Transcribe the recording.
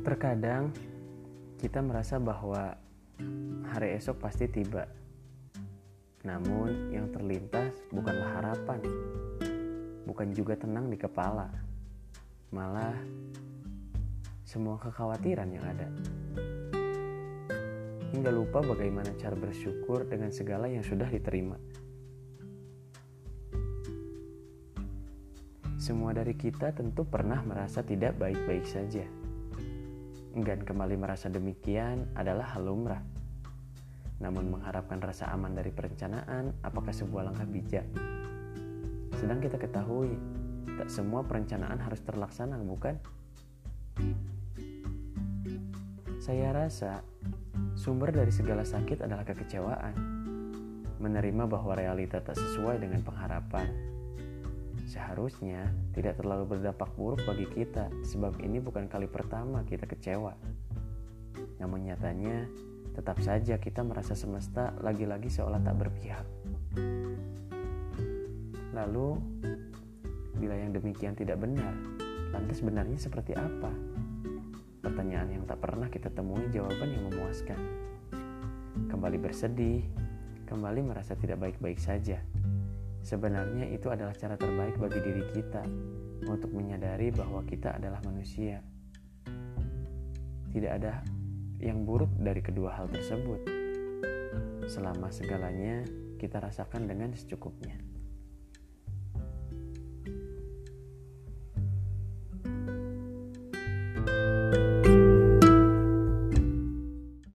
Terkadang kita merasa bahwa hari esok pasti tiba. Namun yang terlintas bukanlah harapan, bukan juga tenang di kepala. Malah semua kekhawatiran yang ada. Hingga lupa bagaimana cara bersyukur dengan segala yang sudah diterima. Semua dari kita tentu pernah merasa tidak baik-baik saja Enggan kembali merasa demikian adalah hal lumrah. Namun mengharapkan rasa aman dari perencanaan apakah sebuah langkah bijak? Sedang kita ketahui, tak semua perencanaan harus terlaksana, bukan? Saya rasa sumber dari segala sakit adalah kekecewaan. Menerima bahwa realita tak sesuai dengan pengharapan Seharusnya tidak terlalu berdampak buruk bagi kita, sebab ini bukan kali pertama kita kecewa. Namun nyatanya, tetap saja kita merasa semesta lagi-lagi seolah tak berpihak. Lalu, bila yang demikian tidak benar, lantas benarnya seperti apa? Pertanyaan yang tak pernah kita temui jawaban yang memuaskan. Kembali bersedih, kembali merasa tidak baik-baik saja Sebenarnya itu adalah cara terbaik bagi diri kita untuk menyadari bahwa kita adalah manusia. Tidak ada yang buruk dari kedua hal tersebut. Selama segalanya kita rasakan dengan secukupnya.